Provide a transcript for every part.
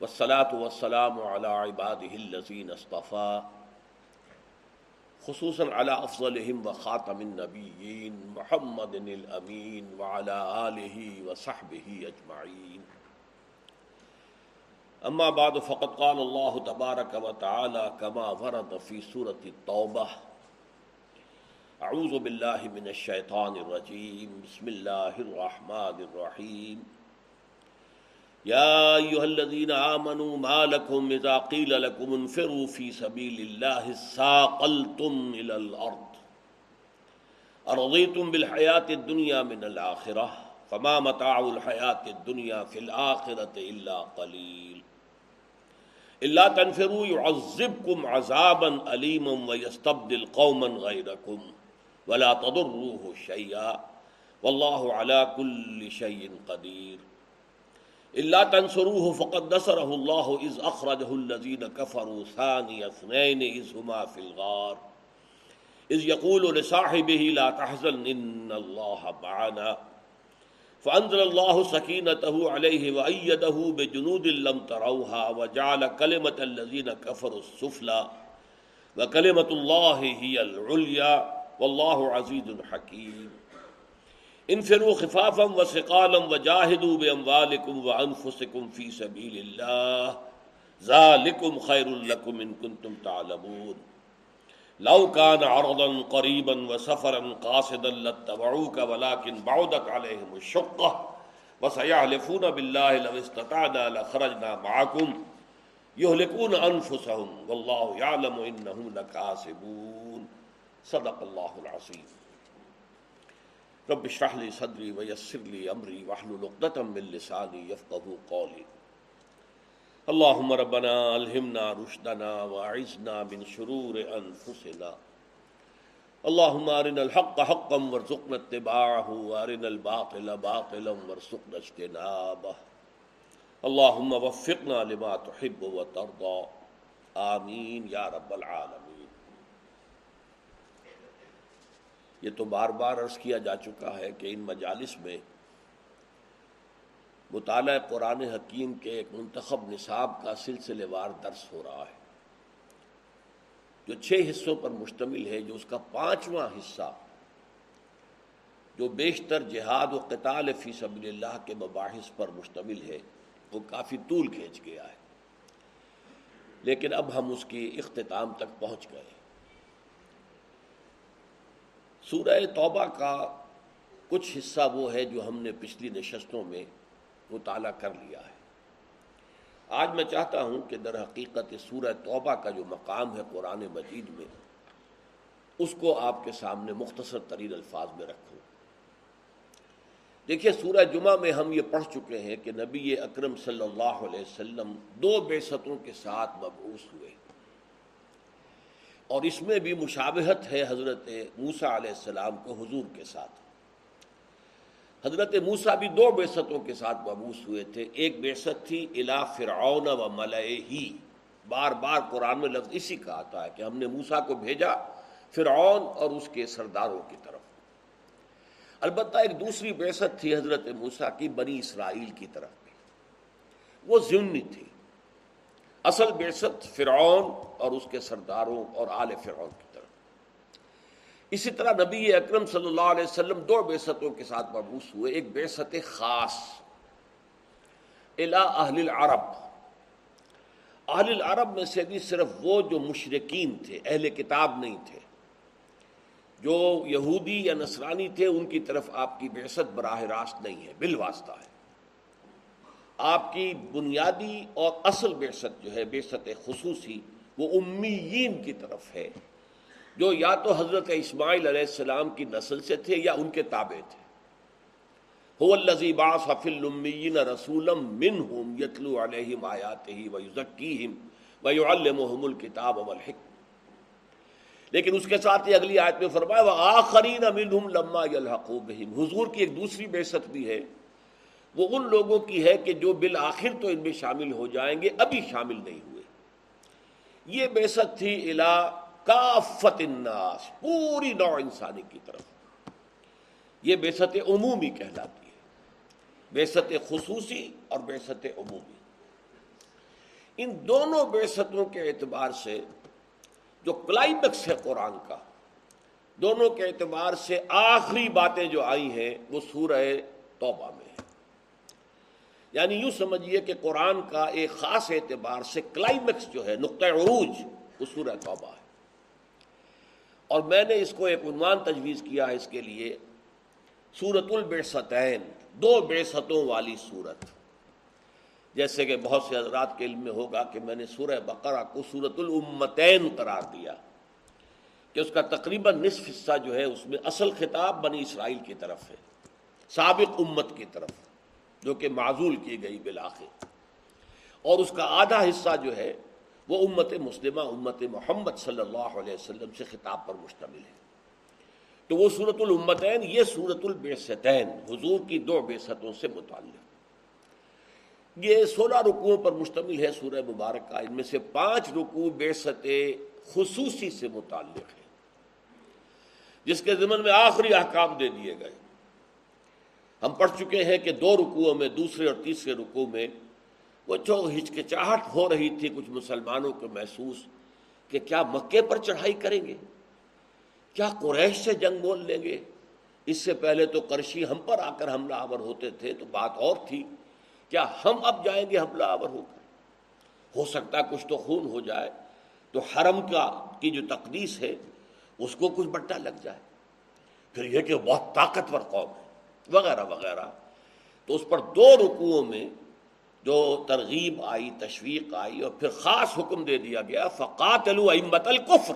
والصلاة والسلام على عباده الذين اصطفى، خصوصا على أفضلهم وخاتم النبيين محمد الأمين وعلى آله وصحبه أجمعين. أما بعد، فقد قال الله تبارك وتعالى كما ورد في سورة التوبة أعوذ بالله من الشيطان الرجيم، بسم الله الرحمن الرحيم. يا أيها الذين آمنوا ما لكم إذا قيل لكم انفروا في سبيل الله ساقلتم إلى الأرض أرضيتم بالحياة الدنيا من الآخرة فما متاع الحياة الدنيا في الآخرة إلا قليل إلا تنفروا يعذبكم عذابا أليما ويستبدل قوما غيركم ولا تضروه شيئا والله على كل شيء قدير اللہ تنصروه فقد نصره الله اذ اخرجه الذين كفروا ثاني اثنين اذ هما في الغار. اذ يقول لصاحبه لا تحزن ان الله معنا. فانزل الله سكينته عليه وايده بجنود لم تروها وجعل كلمه الذين كفروا السفلى. وكلمه الله هي العليا. والله عزيز حكيم. انفروا خفافا و سقالا و جاہدوا باموالکم و انفسکم فی سبیل اللہ ذالکم خیر لکم ان کنتم تعلمون. لو كان عرضا قريبا وسفرا قاصدا لاتبعوك ولكن بعدت عليهم الشقة وسيحلفون بالله لو استطعنا لخرجنا معكم يهلكون أنفسهم والله يعلم إنهم لكاسبون صدق الله العظيم رب اشرح لي صدري ويسر لي امري واحلل عقدة من لساني يفقهوا قولي. اللهم ربنا الهمنا رشدنا واعذنا من شرور انفسنا اللهم ارنا الحق حقا وارزقنا اتباعه وارنا الباطل باطلا وارزقنا اجتنابه. اللهم وفقنا لما تحب وترضى. آمين يا رب العالمين. یہ تو بار بار عرض کیا جا چکا ہے کہ ان مجالس میں مطالعہ قرآن حکیم کے ایک منتخب نصاب کا سلسلے وار درس ہو رہا ہے۔ جو چھ حصوں پر مشتمل ہے، جو اس کا پانچواں حصہ، جو بیشتر جہاد و قتال فی سبیل اللہ کے مباحث پر مشتمل ہے، وہ کافی طول کھینچ گیا ہے۔ لیکن اب ہم اس کی اختتام تک پہنچ گئے۔ سورہ توبہ کا کچھ حصہ وہ ہے جو ہم نے پچھلی نشستوں میں مطالعہ کر لیا ہے۔ آج میں چاہتا ہوں کہ در حقیقت سورہ توبہ کا جو مقام ہے قرآن مجید میں، اس کو آپ کے سامنے مختصر ترین الفاظ میں رکھوں۔ دیکھیے، سورہ جمعہ میں ہم یہ پڑھ چکے ہیں کہ نبی اکرم صلی اللہ علیہ وسلم دو بے کے ساتھ مبعوث ہوئے۔ اور اس میں بھی مشابہت ہے حضرت موسا علیہ السلام کو حضور کے ساتھ۔ حضرت موسا بھی دو بیستوں کے ساتھ مبوس ہوئے تھے۔ ایک بیست تھی الا فرعون و ملئے ہی بار بار قرآن میں لفظ اسی کا آتا ہے کہ ہم نے موسا کو بھیجا فرعون اور اس کے سرداروں کی طرف۔ البتہ ایک دوسری بیست تھی حضرت موسا کی بنی اسرائیل کی طرف وہ ضمنی تھی۔ اصل بیست فرعون اور اس کے سرداروں اور آل فرعون کی طرف۔ اسی طرح نبی اکرم صلی اللہ علیہ وسلم دو بیستوں کے ساتھ مبوس ہوئے، ایک بیست خاص الا اہل العرب۔ اہل العرب میں سے بھی صرف وہ جو مشرقین تھے، اہل کتاب نہیں تھے۔ جو یہودی یا نصرانی تھے، ان کی طرف آپ کی بیست براہ راست نہیں ہے بالواسطہ ہے۔ آپ کی بنیادی اور اصل بیست جو ہے بیست خصوصی، وہ امیین کی طرف ہے۔ جو یا تو حضرت اسماعیل علیہ السلام کی نسل سے تھے یا ان کے تابع تھے۔ هو الذي بعث في الاميين رسولا منهم يتلو عليهم آياته ويزكيهم ويعلمهم الكتاب والحكمة لیکن اس کے ساتھ ہی اگلی آیت میں فرمایا، وآخرین منهم لما يلحقوا بهم حضور کی ایک دوسری بعثت بھی ہے۔ وہ ان لوگوں کی ہے کہ جو بالآخر تو ان میں شامل ہو جائیں گے، ابھی شامل نہیں ہوئے۔ یہ بیست تھی الا کافت الناس، پوری نوع انسانی کی طرف۔ یہ بیست عمومی کہلاتی ہے۔ بیست خصوصی اور بیست عمومی۔ ان دونوں بیستوں کے اعتبار سے جو کلائمیکس ہے قرآن کا، دونوں کے اعتبار سے آخری باتیں جو آئی ہیں، وہ سورہ توبہ میں ہے یعنی یوں سمجھیے کہ قرآن کا ایک خاص اعتبار سے کلائمیکس جو ہے نقطۂ عروج وہ سورہ توبہ ہے۔ اور میں نے اس کو ایک عنوان تجویز کیا ہے اس کے لیے سورت البیستین دو بیستوں والی صورت جیسے کہ بہت سے حضرات کے علم میں ہوگا کہ میں نے سورہ بقرہ کو سورت الامتین قرار دیا کہ اس کا تقریباً نصف حصہ جو ہے، اس میں اصل خطاب بنی اسرائیل کی طرف ہے، سابق امت کی طرف۔ جو کہ معذول کی گئی بلاخر اور اس کا آدھا حصہ جو ہے، وہ امت مسلمہ، امت محمد صلی اللہ علیہ وسلم سے خطاب پر مشتمل ہے۔ تو وہ صورت الامتین، یہ صورت البیستین حضور کی دو بیستوں سے متعلق۔ یہ سولہ رکوعوں پر مشتمل ہے سورہ مبارک کا ان میں سے پانچ رکوع بے خصوصی سے متعلق ہے جس کے ضمن میں آخری احکام دے دیے گئے۔ ہم پڑھ چکے ہیں کہ دو رکوعوں میں، دوسرے اور تیسرے رکوع میں وہ جو ہچکچاہٹ ہو رہی تھی، کچھ مسلمانوں کو محسوس کہ کیا مکے پر چڑھائی کریں گے؟ کیا قریش سے جنگ بول لیں گے؟ اس سے پہلے تو کرشی ہم پر آ کر حملہ آور ہوتے تھے، تو بات اور تھی، کیا ہم اب جائیں گے حملہ آور ہو کر؟ ہو سکتا کچھ تو خون ہو جائے، تو حرم کا کی جو تقدیس ہے، اس کو کچھ بٹا لگ جائے۔ پھر یہ کہ بہت طاقتور قوم ہے۔ وغیرہ وغیرہ، تو اس پر دو رکوعوں میں جو ترغیب آئی، تشویق آئی اور پھر خاص حکم دے دیا گیا فقات العمت القفر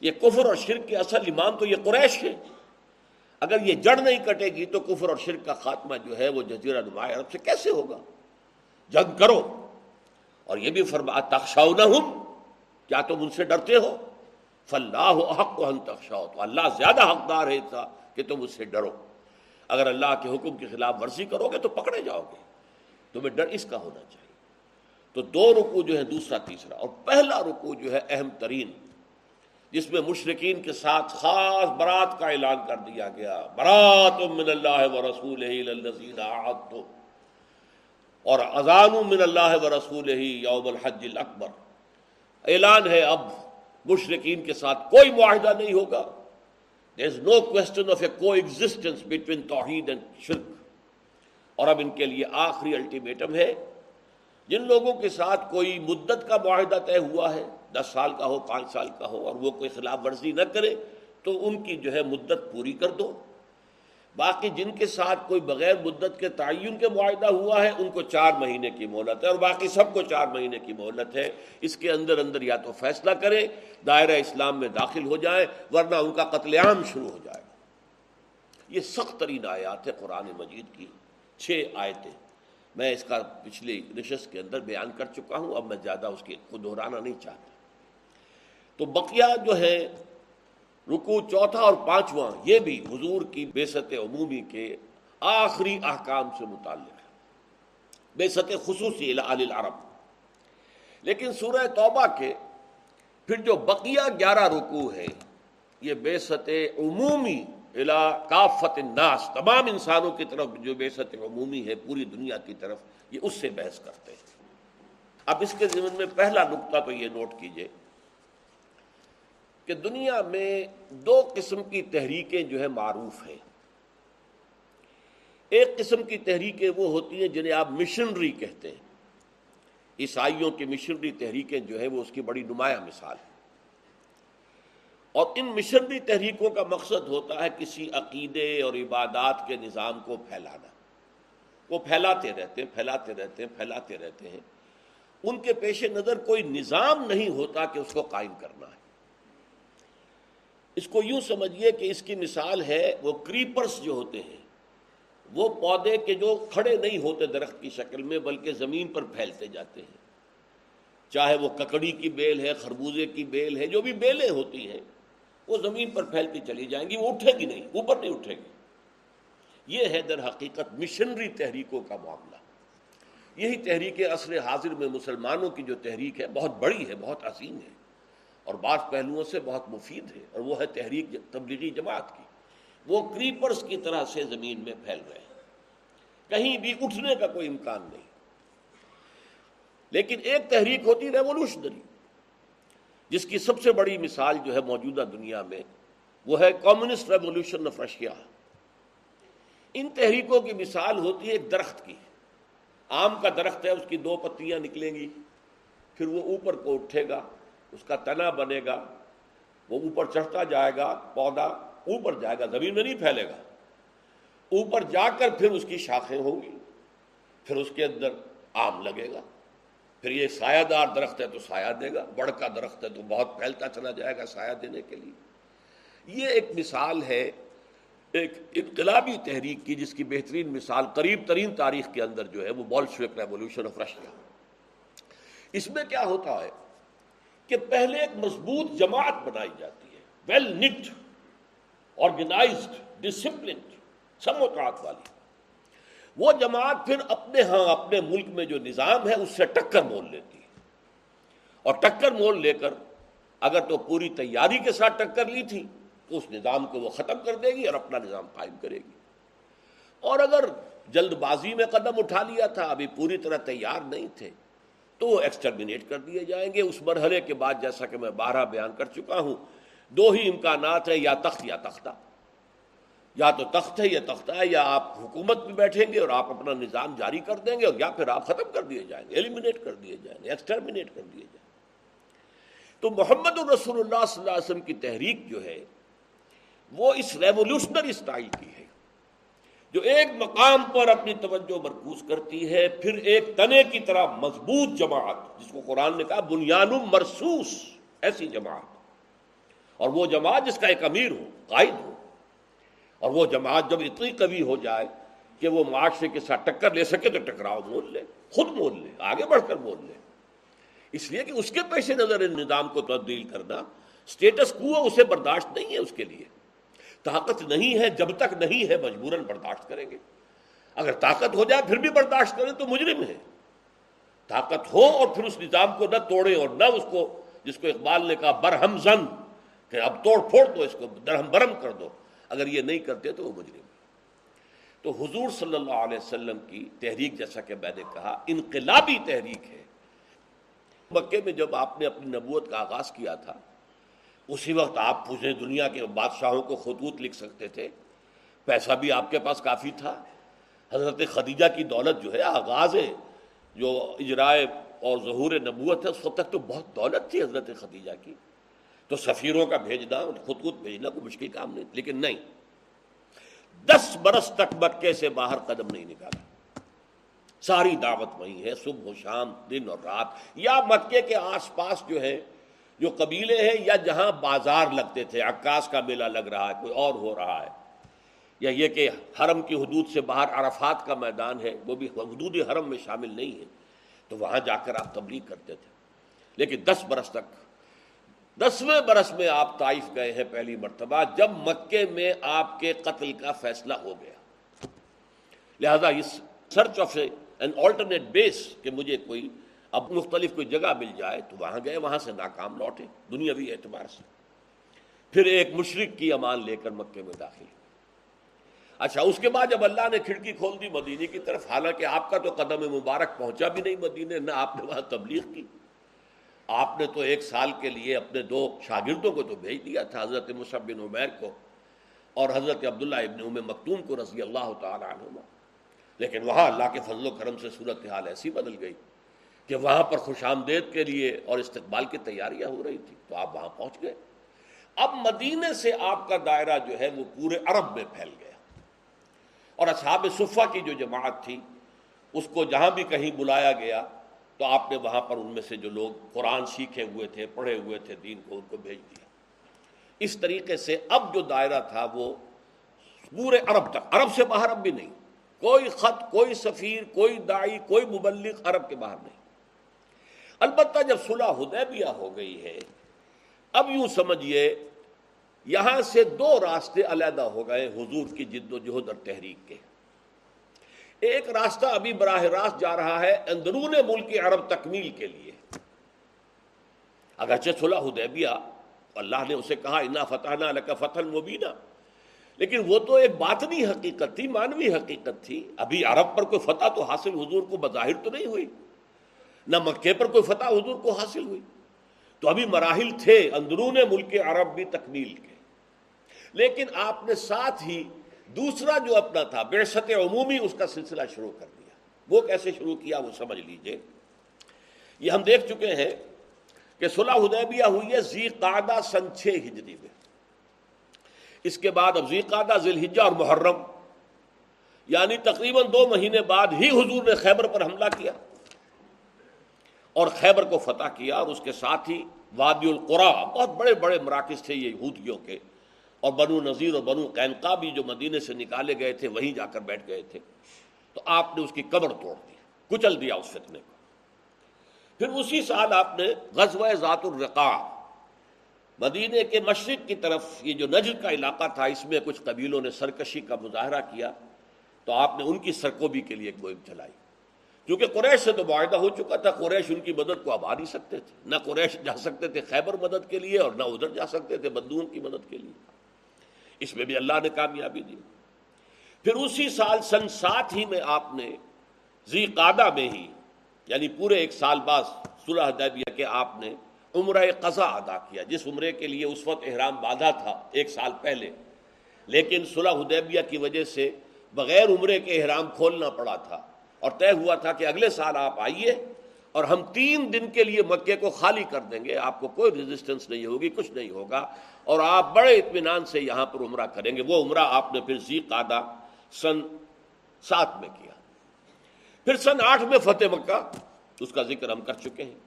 یہ کفر اور شرک کے اصل امام تو یہ قریش ہے اگر یہ جڑ نہیں کٹے گی تو کفر اور شرک کا خاتمہ جو ہے وہ جزیرہ نمایاں عرب سے کیسے ہوگا؟ جنگ کرو۔ اور یہ بھی فرما تخشاؤ نہ ہوں کیا تم ان سے ڈرتے ہو؟ فلاح حق کو ہم تخشاؤ تو اللہ زیادہ حقدار ہے تھا کہ تم اس سے ڈرو۔ اگر اللہ کے حکم کی خلاف ورزی کرو گے تو پکڑے جاؤ گے۔ تمہیں ڈر اس کا ہونا چاہیے۔ تو دو رکو جو ہے دوسرا، تیسرا۔ اور پہلا رکو جو ہے، اہم ترین، جس میں مشرقین کے ساتھ خاص برات کا اعلان کر دیا گیا۔ برات من اللہ و رسول اور اذان من اللہ و رسول یوم الحج الاکبر۔ اعلان ہے، اب مشرقین کے ساتھ کوئی معاہدہ نہیں ہوگا۔ دیر از نو کوشچن آف اے کو ایگزٹینس بٹوین توحید اینڈ شرک اور اب ان کے لیے آخری الٹیمیٹم ہے، جن لوگوں کے ساتھ کوئی مدت کا معاہدہ طے ہوا ہے، دس سال کا ہو، پانچ سال کا ہو، اور وہ کوئی خلاف ورزی نہ کرے، تو ان کی جو ہے مدت پوری کر دو۔ باقی جن کے ساتھ کوئی بغیر مدت کے تعین کے معاہدہ ہوا ہے، ان کو چار مہینے کی مہلت ہے اور باقی سب کو چار مہینے کی مہلت ہے۔ اس کے اندر اندر یا تو فیصلہ کرے دائرہ اسلام میں داخل ہو جائے ورنہ ان کا قتل عام شروع ہو جائے۔ گا یہ سخت ترین آیات ہے قرآن مجید کی۔ چھ آیتیں۔ میں اس کا پچھلی نشست کے اندر بیان کر چکا ہوں، اب میں زیادہ اس کی خود دہرانا نہیں چاہتا۔ تو بقیہ جو ہے رکو چوتھا اور پانچواں، یہ بھی حضور کی بیست عمومی کے آخری احکام سے متعلق ہے۔ بیست خصوصی العرب۔ لیکن سورہ توبہ کے پھر جو بقیہ گیارہ رکو ہے یہ بیست عمومی کافت الناس، تمام انسانوں کی طرف جو بیست عمومی ہے پوری دنیا کی طرف، یہ اس سے بحث کرتے ہیں۔ اب اس کے ذمن میں پہلا نقطہ تو یہ نوٹ کیجیے۔ کہ دنیا میں دو قسم کی تحریکیں جو ہے معروف ہیں۔ ایک قسم کی تحریکیں وہ ہوتی ہیں جنہیں آپ مشنری کہتے ہیں۔ عیسائیوں کی مشنری تحریکیں جو ہے وہ اس کی بڑی نمایاں مثال ہے اور ان مشنری تحریکوں کا مقصد ہوتا ہے کسی عقیدے اور عبادات کے نظام کو پھیلانا۔ وہ پھیلاتے رہتے ہیں، پھیلاتے رہتے ہیں، پھیلاتے رہتے ہیں۔ ان کے پیش نظر کوئی نظام نہیں ہوتا کہ اس کو قائم کرنا ہے۔ اس کو یوں سمجھیے کہ اس کی مثال ہے، وہ کریپرس جو ہوتے ہیں، وہ پودے کے جو کھڑے نہیں ہوتے درخت کی شکل میں، بلکہ زمین پر پھیلتے جاتے ہیں۔ چاہے وہ ککڑی کی بیل ہے، خربوزے کی بیل ہے، جو بھی بیلیں ہوتی ہیں، وہ زمین پر پھیلتی چلی جائیں گی، وہ اٹھے گی نہیں، اوپر نہیں اٹھے گی۔ یہ ہے در حقیقت مشنری تحریکوں کا معاملہ۔ یہی تحریک عصر حاضر میں مسلمانوں کی جو تحریک ہے، بہت بڑی ہے، بہت عظیم ہے۔ اور بعض پہلوؤں سے بہت مفید ہے، اور وہ ہے تحریک تبلیغی جماعت کی۔ وہ کریپرز کی طرح سے زمین میں پھیل رہے ہیں۔ کہیں بھی اٹھنے کا کوئی امکان نہیں۔ لیکن ایک تحریک ہوتی ریولوشنری جس کی سب سے بڑی مثال جو ہے موجودہ دنیا میں، وہ ہے کمیونسٹ ریولوشن آف رشیا۔ ان تحریکوں کی مثال ہوتی ہے ایک درخت کی۔ آم کا درخت ہے، اس کی دو پتیاں نکلیں گی، پھر وہ اوپر کو اٹھے گا۔ اس کا تنا بنے گا، وہ اوپر چڑھتا جائے گا، پودا اوپر جائے گا، زمین میں نہیں پھیلے گا۔ اوپر جا کر پھر اس کی شاخیں ہوں گی، پھر اس کے اندر آم لگے گا۔ پھر یہ سایہ دار درخت ہے تو سایہ دے گا بڑھ کا درخت ہے تو بہت پھیلتا چلا جائے گا سایہ دینے کے لیے۔ یہ ایک مثال ہے، ایک انقلابی تحریک کی، جس کی بہترین مثال قریب ترین تاریخ کے اندر جو ہے وہ بالشوک ریولوشن آف رشیا۔ اس میں کیا ہوتا ہے؟ کہ پہلے ایک مضبوط جماعت بنائی جاتی ہے۔ ویل نٹ آرگنائزڈ ڈسپلنڈ سموتات والی۔ وہ جماعت پھر اپنے ہاں اپنے ملک میں جو نظام ہے، اس سے ٹکر مول لیتی ہے۔ اور ٹکر مول لے کر اگر تو پوری تیاری کے ساتھ ٹکر لی تھی، تو اس نظام کو وہ ختم کر دے گی اور اپنا نظام قائم کرے گی۔ اور اگر جلد بازی میں قدم اٹھا لیا تھا، ابھی پوری طرح تیار نہیں تھے تو وہ ایکسٹرمنیٹ کر دیے جائیں گے۔ اس مرحلے کے بعد جیسا کہ میں بارہ بیان کر چکا ہوں، دو ہی امکانات ہیں، یا تخت یا تختہ۔ یا تو تخت ہے، یا تختہ ہے، یا آپ حکومت میں بیٹھیں گے اور آپ اپنا نظام جاری کر دیں گے اور یا پھر آپ ختم کر دیے جائیں گے ایلیمنیٹ کر دیے جائیں گے ایکسٹرمنیٹ کر دیے جائیں گے۔ تو محمد الرسول اللہ صلی اللہ علیہ وسلم کی تحریک جو ہے، وہ اس ریولوشنری اسٹائل کی ہے۔ جو ایک مقام پر اپنی توجہ مرکوز کرتی ہے، پھر ایک تنے کی طرح مضبوط جماعت، جس کو قرآن نے کہا بنیاد مرسوس، ایسی جماعت۔ اور وہ جماعت جس کا ایک امیر ہو، قائد ہو۔ اور وہ جماعت جب اتنی قوی ہو جائے کہ وہ معاشرے کے ساتھ ٹکر لے سکے تو ٹکراؤ مول لے، خود مول لے، آگے بڑھ کر مول لے۔ اس لیے کہ اس کے پیش نظر نظام کو تبدیل کرنا اسٹیٹس کو اسے برداشت نہیں ہے اس کے لیے۔ طاقت نہیں ہے، جب تک نہیں ہے، مجبوراً برداشت کریں گے۔ اگر طاقت ہو جائے، پھر بھی برداشت کریں تو مجرم ہے طاقت ہو اور پھر اس نظام کو نہ توڑے اور نہ اس کو، جس کو اقبال نے کہا برہم زن، کہ اب توڑ پھوڑ دو، اس کو درہم برہم کر دو۔ اگر یہ نہیں کرتے تو وہ مجرم ہے تو حضور صلی اللہ علیہ وسلم کی تحریک، جیسا کہ میں نے کہا، انقلابی تحریک ہے۔ مکے میں جب آپ نے اپنی نبوت کا آغاز کیا تھا اسی وقت آپ پوچھیں دنیا کے بادشاہوں کو خطوط لکھ سکتے تھے۔ پیسہ بھی آپ کے پاس کافی تھا۔ حضرت خدیجہ کی دولت جو ہے، آغاز ہے، جو اجرائے اور ظہور نبوت ہے، اس وقت تک تو بہت دولت تھی حضرت خدیجہ کی۔ تو سفیروں کا بھیجنا خود بھیجنا کوئی مشکل کام نہیں۔ لیکن نہیں۔ دس برس تک مکے سے باہر قدم نہیں نکالا۔ ساری دعوت وہی ہے، صبح و شام، دن اور رات۔ یا مکے کے آس پاس جو ہے جو قبیلے ہیں یا جہاں بازار لگتے تھے، عکاس کا میلہ لگ رہا ہے، کوئی اور ہو رہا ہے، یا یہ کہ حرم کی حدود سے باہر عرفات کا میدان ہے، وہ بھی حدود حرم میں شامل نہیں ہے، تو وہاں جا کر آپ تبلیغ کرتے تھے۔ لیکن دس برس تک، دسویں برس میں آپ طائف گئے ہیں پہلی مرتبہ، جب مکے میں آپ کے قتل کا فیصلہ ہو گیا۔ لہذا اس search of an alternate base کہ مجھے کوئی اب مختلف کوئی جگہ مل جائے تو وہاں گئے، وہاں سے ناکام لوٹے دنیاوی اعتبار سے۔ پھر ایک مشرق کی امان لے کر مکے میں داخل اچھا اس کے بعد جب اللہ نے کھڑکی کھول دی مدینے کی طرف، حالانکہ آپ کا تو قدم مبارک پہنچا بھی نہیں مدینے نہ آپ نے وہاں تبلیغ کی۔ آپ نے تو ایک سال کے لیے اپنے دو شاگردوں کو تو بھیج دیا تھا، حضرت مصحف بن عمیر کو اور حضرت عبداللہ ابن ام مکتوم کو رضی اللہ تعالیٰ عنہ لیکن وہاں اللہ کے فضل و کرم سے صورت حال ایسی بدل گئی۔ کہ وہاں پر خوش آمدید کے لیے اور استقبال کی تیاریاں ہو رہی تھی، تو آپ وہاں پہنچ گئے۔ اب مدینے سے آپ کا دائرہ جو ہے وہ پورے عرب میں پھیل گیا۔ اور اصحاب صفہ کی جو جماعت تھی، اس کو جہاں بھی کہیں بلایا گیا، تو آپ نے وہاں پر ان میں سے جو لوگ قرآن سیکھے ہوئے تھے، پڑھے ہوئے تھے، دین کو ان کو بھیج دیا۔ اس طریقے سے اب جو دائرہ تھا وہ پورے عرب تک، عرب سے باہر اب بھی نہیں۔ کوئی خط، کوئی سفیر، کوئی دائی، کوئی مبلغ عرب کے باہر نہیں۔ البتہ جب صلح حدیبیہ ہو گئی ہے، اب یوں سمجھئے، یہاں سے دو راستے علیحدہ ہو گئے حضور کی جد و جہد اور تحریک کے۔ ایک راستہ ابھی براہ راست جا رہا ہے اندرون ملک عرب تکمیل کے لیے۔ اگرچہ صلح حدیبیہ، اللہ نے اسے کہا، انا فتح لکا فتح مبینہ لیکن وہ تو ایک باطنی حقیقت تھی مانوی حقیقت تھی۔ ابھی عرب پر کوئی فتح تو حاصل حضور کو بظاہر تو نہیں ہوئی۔ نہ مکے پر کوئی فتح حضور کو حاصل ہوئی۔ تو ابھی مراحل تھے، اندرون ملک عرب بھی تکمیل کے۔ لیکن آپ نے ساتھ ہی دوسرا جو اپنا تھا بے عمومی، اس کا سلسلہ شروع کر دیا۔ وہ کیسے شروع کیا وہ سمجھ لیجیے۔ یہ ہم دیکھ چکے ہیں کہ صلح حدیبیہ ہوئی ہے زی قادہ سن چھ ہجری میں۔ اس کے بعد اب زی قادہ ذی الحجہ اور محرم یعنی تقریباً دو مہینے بعد ہی حضور نے خیبر پر حملہ کیا۔ اور خیبر کو فتح کیا اور اس کے ساتھ ہی وادی القرا، بہت بڑے بڑے مراکز تھے یہ یہودیوں کے، اور بنو نذیر اور بنو قینقا بھی جو مدینے سے نکالے گئے تھے، وہیں جا کر بیٹھ گئے تھے۔ تو آپ نے اس کی قبر توڑ دی، کچل دیا اس فتنے کو۔ پھر اسی سال آپ نے غزوہ ذات الرقا مدینے کے مشرق کی طرف یہ جو نجر کا علاقہ تھا، اس میں کچھ قبیلوں نے سرکشی کا مظاہرہ کیا۔ تو آپ نے ان کی سرکوبی کے لیے ایک مہم چلائی۔ کیونکہ قریش سے تو معاہدہ ہو چکا تھا، قریش ان کی مدد کو اب آ نہیں سکتے تھے۔ نہ قریش جا سکتے تھے خیبر مدد کے لیے اور نہ ادھر جا سکتے تھے بدوؤں کی مدد کے لیے۔ اس میں بھی اللہ نے کامیابی دی۔ پھر اسی سال سن سات ہی میں آپ نے زی قادہ میں ہی یعنی پورے ایک سال بعد صلح حدیبیہ کے آپ نے عمرہ قضا ادا کیا، جس عمرے کے لیے اس وقت احرام باندھا تھا ایک سال پہلے۔ لیکن صلح حدیبیہ کی وجہ سے بغیر عمرے کے احرام کھولنا پڑا تھا۔ اور طے ہوا تھا کہ اگلے سال آپ آئیے اور ہم تین دن کے لیے مکے کو خالی کر دیں گے۔ آپ کو کوئی ریزسٹنس نہیں ہوگی، کچھ نہیں ہوگا۔ اور آپ بڑے اطمینان سے یہاں پر عمرہ کریں گے۔ وہ عمرہ آپ نے پھر زی قادہ سن سات میں کیا۔ پھر سن آٹھ میں فتح مکہ، اس کا ذکر ہم کر چکے ہیں۔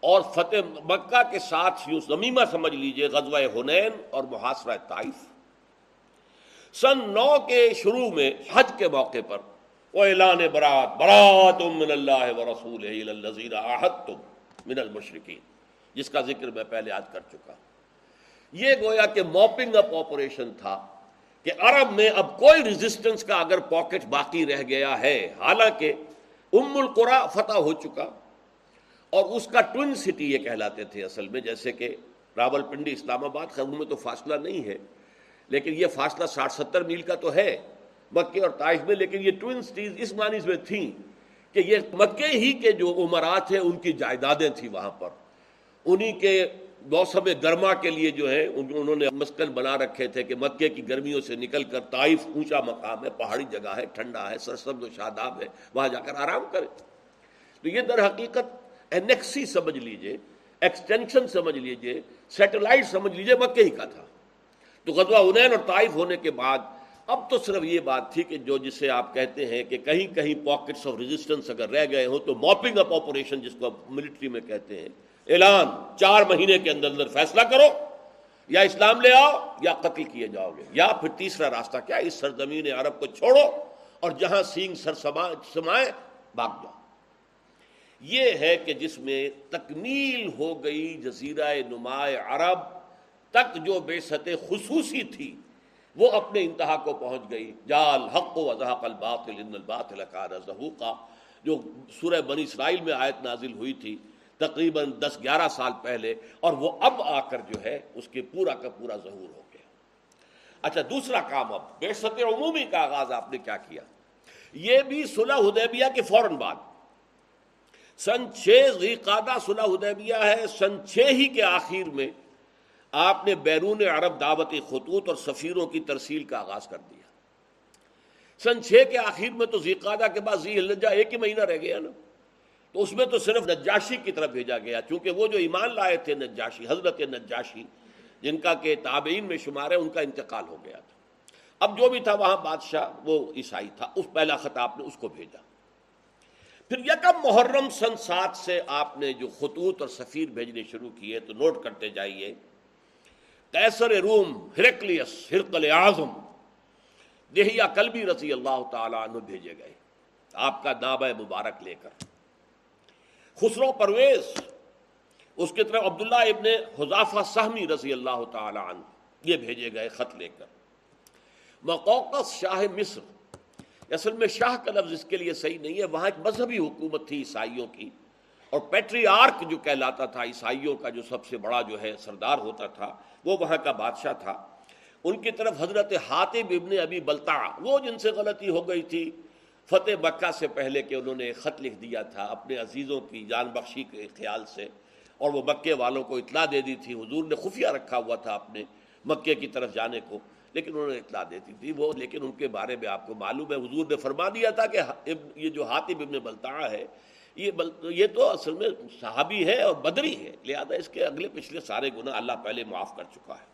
اور فتح مکہ کے ساتھ یوں زمیمہ سمجھ لیجیے، غزوہ ہنین اور محاصرہ طائف۔ سن نو کے شروع میں حج کے موقع پر اعلان برات. برات من اللہ و رسول من المشرقین جس کا ذکر میں پہلے آج کر چکا. یہ گویا کہ موپنگ اپ آپریشن تھا کہ عرب میں اب کوئی ریزسٹنس کا اگر پاکٹ باقی رہ گیا ہے، حالانکہ ام القرا فتح ہو چکا اور اس کا ٹوئن سٹی یہ کہلاتے تھے اصل میں، جیسے کہ راول پنڈی اسلام آباد خرو میں تو فاصلہ نہیں ہے، لیکن یہ فاصلہ ساٹھ ستر میل کا تو ہے۔ مکے اور تائف میں، لیکن یہ ٹوئن سٹیز اس معنی میں تھیں کہ یہ مکے ہی کے جو عمرات ہیں ان کی جائیدادیں تھیں وہاں پر۔ انہی کے موسم گرما کے لیے جو ہے انہوں نے مسکن بنا رکھے تھے کہ مکے کی گرمیوں سے نکل کر طائف اونچا مقام ہے، پہاڑی جگہ ہے، ٹھنڈا ہے، سرسبز و شاداب ہے، وہاں جا کر آرام کرے تو یہ در حقیقت اینیکسی سمجھ لیجیے، ایکسٹینشن سمجھ لیجیے، سیٹلائٹ سمجھ لیجیے مکے ہی کا تھا۔ تو غزوہ انین اور طائف ہونے کے بعد اب تو صرف یہ بات تھی کہ جو جسے آپ کہتے ہیں کہ کہیں کہیں پاکٹس آف ریزسٹنس اگر رہ گئے ہوں تو موپنگ اپ آپریشن جس کو ملٹری میں کہتے ہیں۔ اعلان، چار مہینے کے اندر اندر فیصلہ کرو، یا اسلام لے آؤ یا قتل کیے جاؤ گے، یا پھر تیسرا راستہ کیا، اس سرزمین عرب کو چھوڑو اور جہاں سینگ سر سمائے، بھاگ جاؤ۔ یہ ہے کہ جس میں تکمیل ہو گئی جزیرہ نمائے عرب تک جو بے سطح خصوصی تھی وہ اپنے انتہا کو پہنچ گئی۔ جال حق و اضحق الباطل، ان الباطل کان زہوقا۔ جو سورہ بنی اسرائیل میں آیت نازل ہوئی تھی، تقریباً دس گیارہ سال پہلے، اور وہ اب آ کر جو ہے، اس کے پورا کا پورا ظہور ہو گیا۔ اچھا دوسرا کام اب بے عمومی کا آغاز آپ نے کیا کیا؟ یہ بھی صلح حدیبیہ کے فوراً بعد۔ سن چھ قادہ صلح حدیبیہ ہے، سن چھ ہی کے آخر میں آپ نے بیرون عرب دعوت خطوط اور سفیروں کی ترسیل کا آغاز کر دیا۔ سن چھ کے آخر میں تو زیقادہ کے بعد زی الجا ایک ہی مہینہ رہ گیا نا۔ تو اس میں تو صرف نجاشی کی طرف بھیجا گیا، چونکہ وہ جو ایمان لائے تھے نجاشی، حضرت نجاشی، جن کا کہ تابعین میں شمار ہے، ان کا انتقال ہو گیا تھا۔ اب جو بھی تھا وہاں بادشاہ، وہ عیسائی تھا، اس پہلا خطاب نے اس کو بھیجا۔ پھر یکم محرم سن سات سے آپ نے جو خطوط اور سفیر بھیجنے شروع کیے، تو نوٹ کرتے جائیے۔ کیسر روم، ہرکلیس ہرکل اعظم دہیا کلبی رضی اللہ تعالیٰ عنہ بھیجے گئے۔ آپ کا نابہ مبارک لے کر۔ خسرو پرویز، اس کی طرف عبداللہ ابن حضافہ سہمی رضی اللہ تعالی عنہ یہ بھیجے گئے خط لے کر۔ مقوقس شاہ مصر، اصل میں شاہ کا لفظ اس کے لیے صحیح نہیں ہے، وہاں ایک مذہبی حکومت تھی عیسائیوں کی۔ اور پیٹری آرک جو کہلاتا تھا، عیسائیوں کا جو سب سے بڑا جو ہے سردار ہوتا تھا، وہ وہاں کا بادشاہ تھا۔ ان کی طرف حضرت حاطب ابن ابی بلتا وہ جن سے غلطی ہو گئی تھی، فتح مکہ سے پہلے کہ انہوں نے خط لکھ دیا تھا اپنے عزیزوں کی جان بخشی کے خیال سے، اور وہ مکے والوں کو اطلاع دے دی تھی۔ حضور نے خفیہ رکھا ہوا تھا اپنے مکے کی طرف جانے کو، لیکن انہوں نے اطلاع دیتی تھی وہ، لیکن ان کے بارے میں آپ کو معلوم ہے۔ حضور نے فرما دیا تھا کہ یہ جو حاطب ابن بلتا ہے یہ بل یہ تو اصل میں صحابی ہے اور بدری ہے، لہذا اس کے اگلے پچھلے سارے گناہ اللہ پہلے معاف کر چکا ہے۔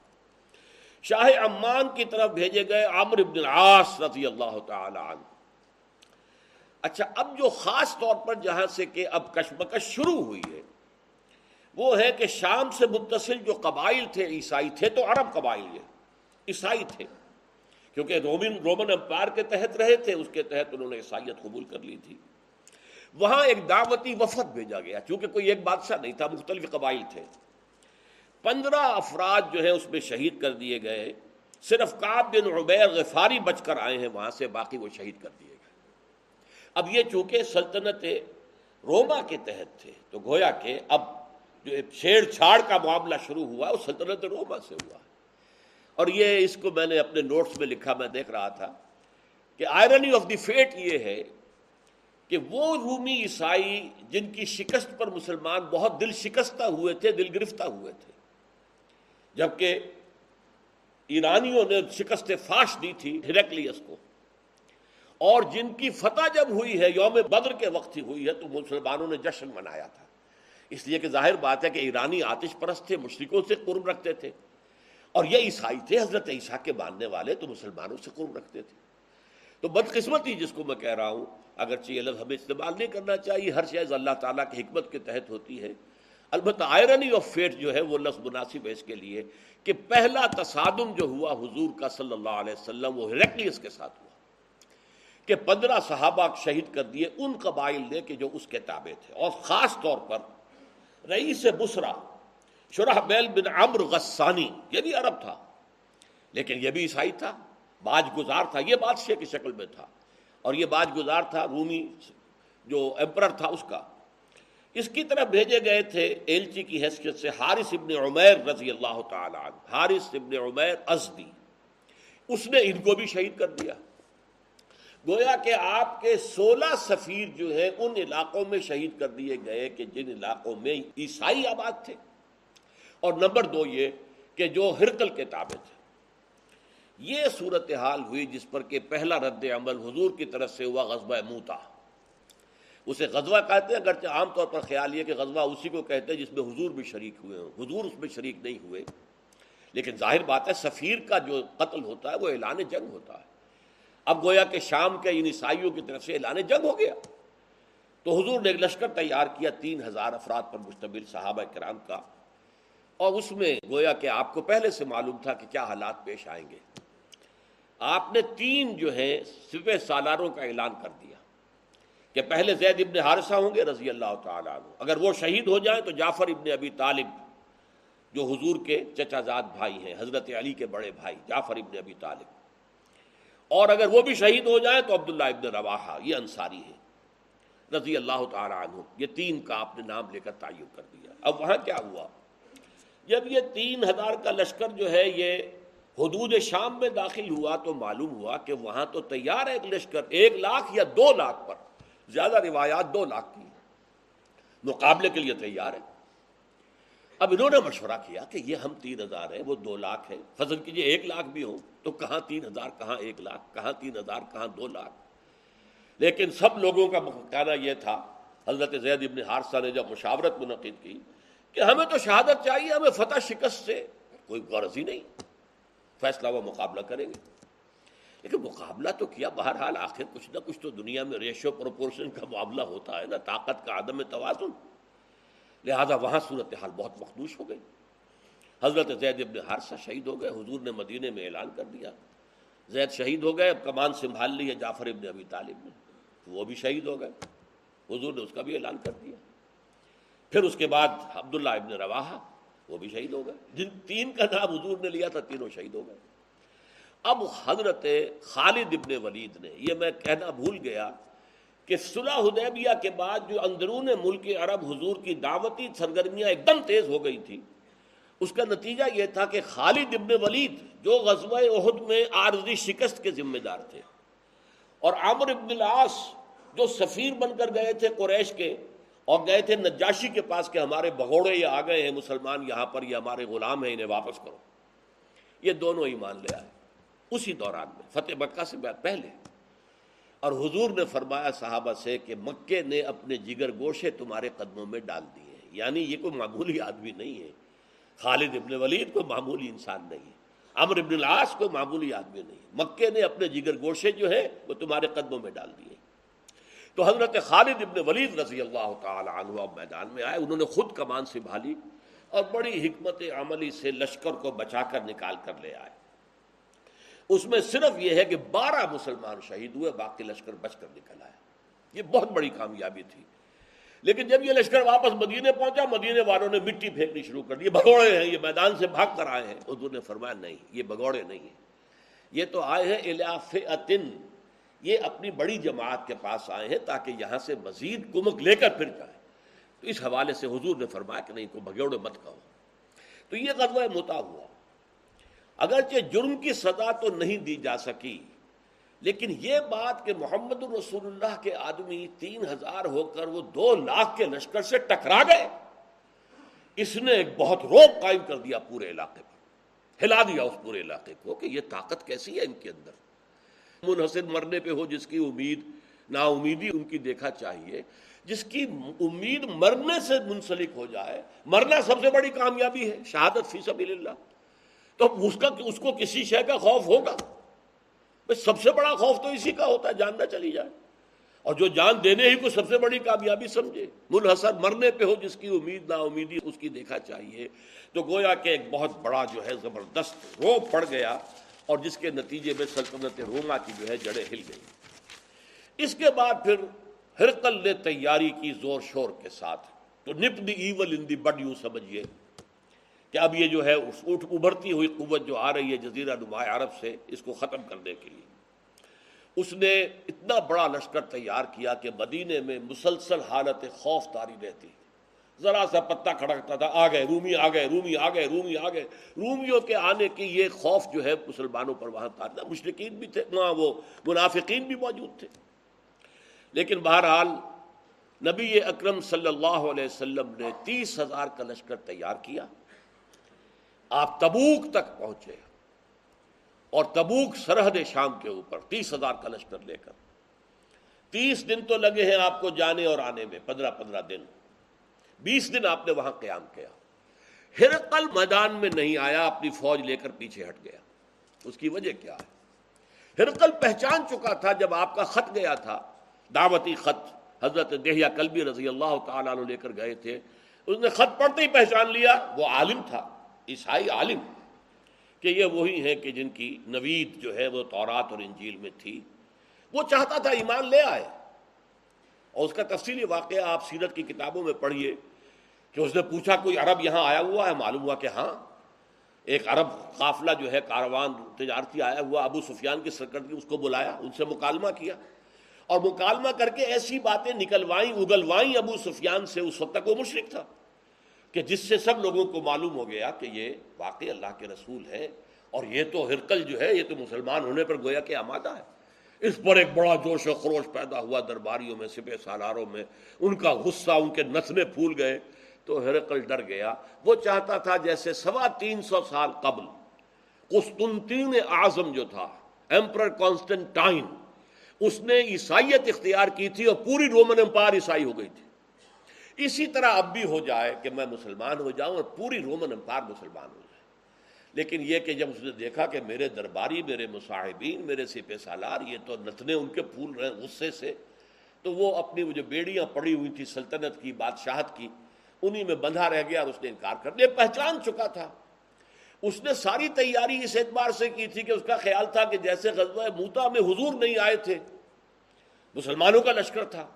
شاہ عمان کی طرف بھیجے گئے عمر ابن العاص رضی اللہ تعالی عنہ۔ اچھا اب جو خاص طور پر جہاں سے کہ اب کشمکش شروع ہوئی ہے، وہ ہے کہ شام سے متصل جو قبائل تھے، عیسائی تھے تو عرب قبائل یہ عیسائی تھے۔ کیونکہ رومن رومن امپائر کے تحت رہے تھے، اس کے تحت انہوں نے عیسائیت قبول کر لی تھی۔ وہاں ایک دعوتی وفد بھیجا گیا کیونکہ کوئی ایک بادشاہ نہیں تھا، مختلف قبائل تھے۔ پندرہ افراد جو ہے اس میں شہید کر دیے گئے۔ صرف کاب بن عبیر غفاری بچ کر آئے ہیں وہاں سے، باقی وہ شہید کر دیے گئے۔ اب یہ چونکہ سلطنت روما کے تحت تھے، تو گویا کہ اب جو چھیڑ چھاڑ کا معاملہ شروع ہوا، وہ سلطنت روما سے ہوا۔ اور یہ اس کو میں نے اپنے نوٹس میں لکھا، میں دیکھ رہا تھا کہ آئرنی آف دی فیٹ یہ ہے کہ وہ رومی عیسائی جن کی شکست پر مسلمان بہت دل شکستہ ہوئے تھے، دل گرفتہ ہوئے تھے۔ جبکہ ایرانیوں نے شکست فاش دی تھی ہریکلیس کو۔ اور جن کی فتح جب ہوئی ہے، یوم بدر کے وقت ہی ہوئی ہے، تو مسلمانوں نے جشن منایا تھا۔ اس لیے کہ ظاہر بات ہے کہ ایرانی آتش پرست تھے مشرقوں سے قرب رکھتے تھے۔ اور یہ عیسائی تھے، حضرت عیسیٰ کے ماننے والے، تو مسلمانوں سے قرب رکھتے تھے۔ تو بدقسمتی جس کو میں کہہ رہا ہوں، اگرچہ یہ لفظ ہمیں استعمال نہیں کرنا چاہیے، ہر شاید اللہ تعالیٰ کی حکمت کے تحت ہوتی ہے۔ البتہ آئرنی آف فیٹ جو ہے، وہ لفظ مناسب ہے اس کے لیے کہ پہلا تصادم جو ہوا حضور کا صلی اللہ علیہ وسلم، وہ ہریکلیس کے ساتھ ہوا۔ کہ پندرہ صحابہ شہید کر دیے ان قبائل نے کہ جو اس کے تابع تھے۔ اور خاص طور پر رئیس بسرا شرح بیل بن عمر غسانی، یہ بھی عرب تھا، لیکن یہ بھی عیسائی تھا۔ باج گزار تھا یہ بادشاہ کی شکل میں تھا اور یہ باج گزار تھا رومی جو ایمپرر تھا اس کا اس کی طرف بھیجے گئے تھے ایلچی کی حیثیت سے حارث ابن عمیر رضی اللہ تعالی عنہ حارث ابن عمیر ازدی اس نے ان کو بھی شہید کر دیا گویا کہ آپ کے سولہ سفیر جو ہے ان علاقوں میں شہید کر دیے گئے کہ جن علاقوں میں عیسائی آباد تھے اور نمبر دو یہ کہ جو ہرکل کے تابع تھے یہ صورتحال ہوئی جس پر کہ پہلا رد عمل حضور کی طرف سے ہوا غزبہ موتا۔ اسے غزوہ کہتے ہیں، اگرچہ عام طور پر خیال یہ کہ غزوہ اسی کو کہتے ہیں جس میں حضور بھی شریک ہوئے ہوں۔ حضور اس میں شریک نہیں ہوئے۔ لیکن ظاہر بات ہے، سفیر کا جو قتل ہوتا ہے، وہ اعلان جنگ ہوتا ہے۔ اب گویا کہ شام کے ان عیسائیوں کی طرف سے اعلان جنگ ہو گیا۔ تو حضور نے ایک لشکر تیار کیا، تین ہزار افراد پر مشتمل صحابہ کرام کا۔ اور اس میں گویا کہ آپ کو پہلے سے معلوم تھا کہ کیا حالات پیش آئیں گے۔ آپ نے تین جو ہے سپہ سالاروں کا اعلان کر دیا کہ پہلے زید ابن حارثہ ہوں گے رضی اللہ تعالیٰ عنہ۔ اگر وہ شہید ہو جائیں تو جعفر ابن ابی طالب جو حضور کے چچا زاد بھائی ہیں، حضرت علی کے بڑے بھائی، جعفر ابن ابی طالب۔ اور اگر وہ بھی شہید ہو جائیں تو عبداللہ ابن رواحہ، یہ انصاری ہے رضی اللہ تعالیٰ عنہ، یہ تین کا آپ نے نام لے کر تعین کر دیا۔ اب وہاں کیا ہوا؟ جب یہ تین ہزار کا لشکر جو ہے یہ حدود شام میں داخل ہوا تو معلوم ہوا کہ وہاں تو تیار ہے ایک لشکر، ایک لاکھ یا دو لاکھ پر۔ زیادہ روایات دو لاکھ کی مقابلے کے لیے تیار ہے اب انہوں نے مشورہ کیا کہ یہ ہم تین ہزار ہیں، وہ دو لاکھ ہے فضل کیجیے، ایک لاکھ بھی ہو تو کہاں تین ہزار، کہاں ایک لاکھ، کہاں تین ہزار، کہاں دو لاکھ؟ لیکن سب لوگوں کا کہنا یہ تھا۔ حضرت زید ابن حارثہ نے جب مشاورت منعقد کی کہ ہمیں تو شہادت چاہیے، ہمیں فتح شکست سے کوئی غرض ہی نہیں۔ فیصلہ وہ مقابلہ کریں گے۔ لیکن مقابلہ تو کیا، بہرحال آخر کچھ نہ کچھ تو دنیا میں ریشو پروپورشن کا معاملہ ہوتا ہے نا، طاقت کا عدم توازن۔ لہذا وہاں صورتحال بہت مخدوش ہو گئی۔ حضرت زید ابن حارثہ شہید ہو گئے، حضور نے مدینے میں اعلان کر دیا۔ زید شہید ہو گئے، اب کمان سنبھال لی ہے جعفر ابن ابی طالب نے۔ وہ بھی شہید ہو گئے۔ حضور نے اس کا بھی اعلان کر دیا۔ پھر اس کے بعد عبداللہ ابن رواحہ، وہ بھی شہید ہو گئے۔ جن تین کا نام حضور نے لیا تھا، تینوں شہید ہو گئے۔ اب حضرت خالد ابن ولید نے، یہ میں کہنا بھول گیا کہ صلح حدیبیہ کے بعد جو اندرون ملک عرب حضور کی دعوتی سرگرمیاں ایک دم تیز ہو گئی تھی، اس کا نتیجہ یہ تھا کہ خالد ابن ولید جو غزوہ عہد میں عارضی شکست کے ذمہ دار تھے اور عامر ابن العاص جو سفیر بن کر گئے تھے قریش کے اور گئے تھے نجاشی کے پاس کہ ہمارے بگوڑے یہ آ گئے ہیں، مسلمان یہاں پر یہ ہمارے غلام ہیں، انہیں واپس کرو۔ یہ دونوں ایمان لے آئے۔ اسی دوران میں، فتح مکہ سے پہلے۔ اور حضور نے فرمایا، صحابہ سے کہ مکے نے اپنے جگر گوشے تمہارے قدموں میں ڈال دیے یعنی یہ کوئی معمولی آدمی نہیں ہے۔ خالد ابن ولید کوئی معمولی انسان نہیں ہے۔ امر ابن العاص کوئی معمولی آدمی نہیں ہے۔ مکے نے اپنے جگر گوشے جو ہے وہ تمہارے قدموں میں ڈال دیے۔ تو حضرت خالد ابن ولید رضی اللہ تعالی عنہ میدان میں آئے، انہوں نے خود کمان سنبھالی اور بڑی حکمت عملی سے لشکر کو بچا کر نکال کر لے آئے۔ اس میں صرف یہ ہے کہ بارہ مسلمان شہید ہوئے، باقی لشکر بچ کر نکل آیا یہ بہت بڑی کامیابی تھی۔ لیکن جب یہ لشکر واپس مدینے پہنچا، مدینے والوں نے مٹی پھینکنی شروع کر دی۔ بگوڑے ہیں، یہ میدان سے بھاگ کر آئے ہیں۔ حضور نے فرمایا، نہیں، یہ بگوڑے نہیں ہیں۔ یہ تو آئے ہیں الاف یہ اپنی بڑی جماعت کے پاس آئے ہیں تاکہ یہاں سے مزید کمک لے کر پھر جائیں۔ تو اس حوالے سے حضور نے فرمایا کہ نہیں کو بگوڑے مت کہو تو یہ غزوہ متا ہوا۔ اگرچہ جرم کی سزا تو نہیں دی جا سکی، لیکن یہ بات کہ محمد الرسول اللہ کے آدمی تین ہزار ہو کر وہ دو لاکھ کے لشکر سے ٹکرا گئے، اس نے ایک بہت روپ قائم کر دیا پورے علاقے پر۔ ہلا دیا اس پورے علاقے کو کہ یہ طاقت کیسی ہے ان کے اندر۔ منحصر مرنے پہ ہو، جس کی امید نا امیدی ان کی دیکھا چاہیے۔ جس کی امید مرنے سے منسلک ہو جائے، مرنا سب سے بڑی کامیابی ہے، شہادت فی سبیل اللہ تو اس کا، اس کو کسی شے کا خوف ہوگا؟ سب سے بڑا خوف تو اسی کا ہوتا ہے جاندہ چلی جائے۔ اور جو جان دینے ہی کو سب سے بڑی کامیابی سمجھے، منحصر مرنے پہ ہو، جس کی امید نا امیدی اس کی دیکھا چاہیے۔ تو گویا کہ ایک بہت بڑا جو ہے، زبردست رو پڑ گیا۔ اور جس کے نتیجے میں سلطنت روما کی جو ہے جڑیں ہل گئی اس کے بعد پھر ہرقل نے تیاری کی زور شور کے ساتھ۔ تو نپ دی ایول ان دی بڈ یوں سمجھیے کہ اب یہ جو ہے اٹھ ابھرتی ہوئی قوت جو آ رہی ہے جزیرہ نما عرب سے اس کو ختم کرنے کے لیے۔ اس نے اتنا بڑا لشکر تیار کیا کہ مدینے میں مسلسل حالت خوف تاری رہتی۔ ذرا سا پتا کھڑکتا تھا آ گئے رومی آ گئے رومی آ گئے رومی آ گئے رومیوں کے آنے کی یہ خوف جو ہے مسلمانوں پر وہاں تھا۔ مشرقین بھی تھے وہاں وہ منافقین بھی موجود تھے۔ لیکن بہرحال نبی اکرم صلی اللہ علیہ وسلم نے تیس ہزار کا لشکر تیار کیا۔ آپ تبوک تک پہنچے۔ اور تبوک سرحد شام کے اوپر تیس ہزار کا لشکر لے کر۔ تیس دن تو لگے ہیں آپ کو جانے اور آنے میں، پندرہ پندرہ دن۔ بیس دن آپ نے وہاں قیام کیا۔ ہرقل میدان میں نہیں آیا، اپنی فوج لے کر پیچھے ہٹ گیا۔ اس کی وجہ کیا ہے؟ ہرقل پہچان چکا تھا جب آپ کا خط گیا تھا۔ دعوتی خط، حضرت دہیا کلبی رضی اللہ تعالیٰ لے کر گئے تھے۔ اس نے خط پڑھتے ہی پہچان لیا۔ وہ عالم تھا، عیسائی عالم، کہ یہ وہی ہیں کہ جن کی نوید جو ہے وہ تورات اور انجیل میں تھی۔ وہ چاہتا تھا ایمان لے آئے۔ اور اس کا تفصیلی واقعہ آپ سیرت کی کتابوں میں پڑھیے۔ کہ اس نے پوچھا کوئی عرب یہاں آیا ہوا ہے؟ معلوم ہوا کہ ہاں۔ ایک عرب قافلہ جو ہے، کاروان تجارتی آیا ہوا، ابو سفیان کی سرکردگی اس کو بلایا، ان سے مکالمہ کیا۔ اور مکالمہ کر کے ایسی باتیں نکلوائیں، اگلوائیں ابو سفیان سے، اس وقت تک وہ مشرق تھا۔ کہ جس سے سب لوگوں کو معلوم ہو گیا کہ یہ واقعی اللہ کے رسول ہے اور یہ تو ہرکل جو ہے، یہ تو مسلمان ہونے پر گویا کہ آمادہ ہے۔ اس پر ایک بڑا جوش و خروش پیدا ہوا، درباریوں میں، سپہ سالاروں میں۔ ان کا غصہ ان کے نسلیں پھول گئے۔ تو ہرکل ڈر گیا۔ وہ چاہتا تھا جیسے سوا تین سو سال قبل۔ قسطنطین اعظم جو تھا ایمپرر کانسٹنٹائن اس نے عیسائیت اختیار کی تھی اور پوری رومن امپائر عیسائی ہو گئی تھی۔ اسی طرح اب بھی ہو جائے کہ میں مسلمان ہو جاؤں اور پوری رومن امپائر مسلمان ہو جائے۔ لیکن یہ کہ جب اس نے دیکھا کہ میرے درباری، میرے مصاحبین، میرے سپہ سالار، یہ تو نتنے ان کے پھول رہے غصے سے، تو وہ اپنی وہ جو بیڑیاں پڑی ہوئی تھی سلطنت کی، بادشاہت کی انہی میں بندھا رہ گیا اور اس نے انکار کر لیا پہچان چکا تھا۔ اس نے ساری تیاری اس اعتبار سے کی تھی کہ اس کا خیال تھا کہ جیسے غزوہ موتا میں حضور نہیں آئے تھے۔ مسلمانوں کا لشکر تھا۔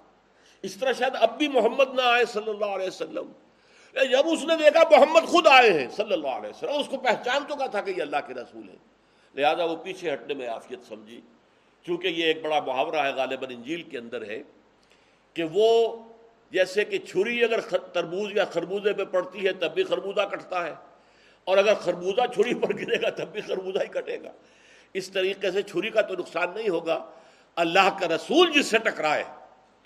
اس طرح شاید اب بھی محمد نہ آئے صلی اللہ علیہ وسلم۔ جب اس نے دیکھا محمد خود آئے ہیں صلی اللہ علیہ وسلم، اس کو پہچان چکا تھا کہ یہ اللہ کے رسول ہے لہذا وہ پیچھے ہٹنے میں آفیت سمجھی۔ چونکہ یہ ایک بڑا محاورہ ہے، غالباً انجیل کے اندر ہے کہ وہ جیسے کہ چھری اگر تربوز یا خربوزے پہ پڑتی ہے تب بھی خربوزہ کٹتا ہے۔ اور اگر خربوزہ چھری پر گرے گا، تب بھی خربوزہ ہی کٹے گا۔ اس طریقے سے چھری کا تو نقصان نہیں ہوگا۔ اللہ کا رسول جس سے ٹکرائے،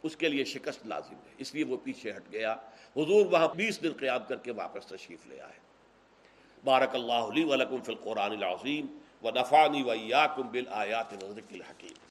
اس کے لیے شکست لازم ہے۔ اس لیے وہ پیچھے ہٹ گیا۔ حضور وہاں بیس دن قیام کر کے واپس تشریف لے آئے۔ بارک اللہ علی ولکم فی القرآن العظیم و نفانی ویاکم بالآیات الحکیم۔